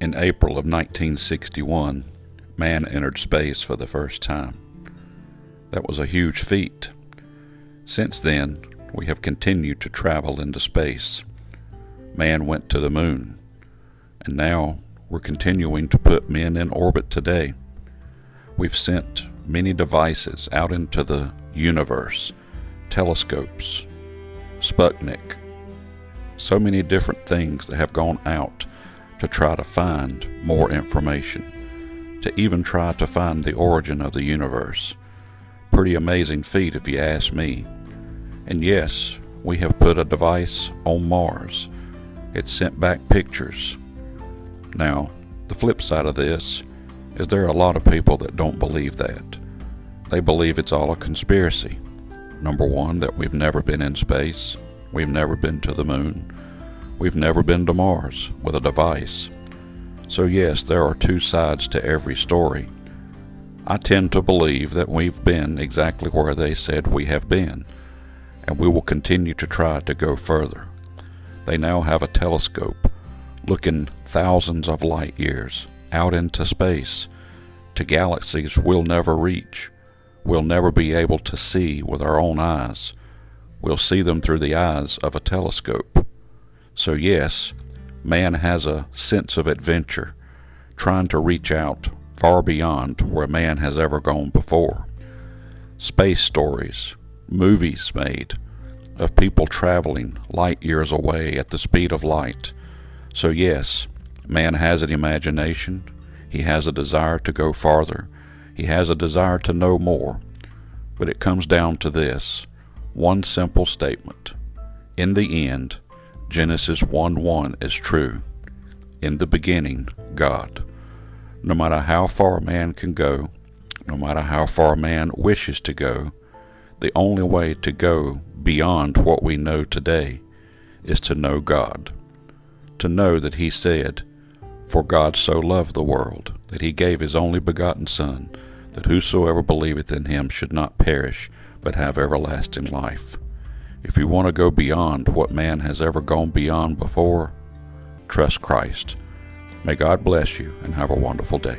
In April of 1961, man entered space for the first time. That was a huge feat. Since then, we have continued to travel into space. Man went to the moon, and now we're continuing to put men in orbit today. We've sent many devices out into the universe, telescopes, Sputnik, so many different things that have gone out to try to find more information, to even try to find the origin of the universe. Pretty amazing feat if you ask me. And yes, we have put a device on Mars. It sent back pictures. Now, the flip side of this is there are a lot of people that don't believe that. They believe it's all a conspiracy. Number one, that we've never been in space. We've never been to the moon. We've never been to Mars with a device. So yes, there are two sides to every story. I tend to believe that we've been exactly where they said we have been, and we will continue to try to go further. They now have a telescope looking thousands of light years out into space to galaxies we'll never reach. We'll never be able to see with our own eyes. We'll see them through the eyes of a telescope. So yes, man has a sense of adventure, trying to reach out far beyond where man has ever gone before. Space stories, movies made of people traveling light years away at the speed of light. So yes, man has an imagination. He has a desire to go farther. He has a desire to know more. But it comes down to this one simple statement. In the end, Genesis 1 1 is true. In the beginning, God. No matter how far man can go, no matter how far man wishes to go, the only way to go beyond what we know today is to know God. To know that He said, For God so loved the world, that He gave His only begotten Son, that whosoever believeth in Him should not perish, but have everlasting life. If you want to go beyond what man has ever gone beyond before, trust Christ. May God bless you and have a wonderful day.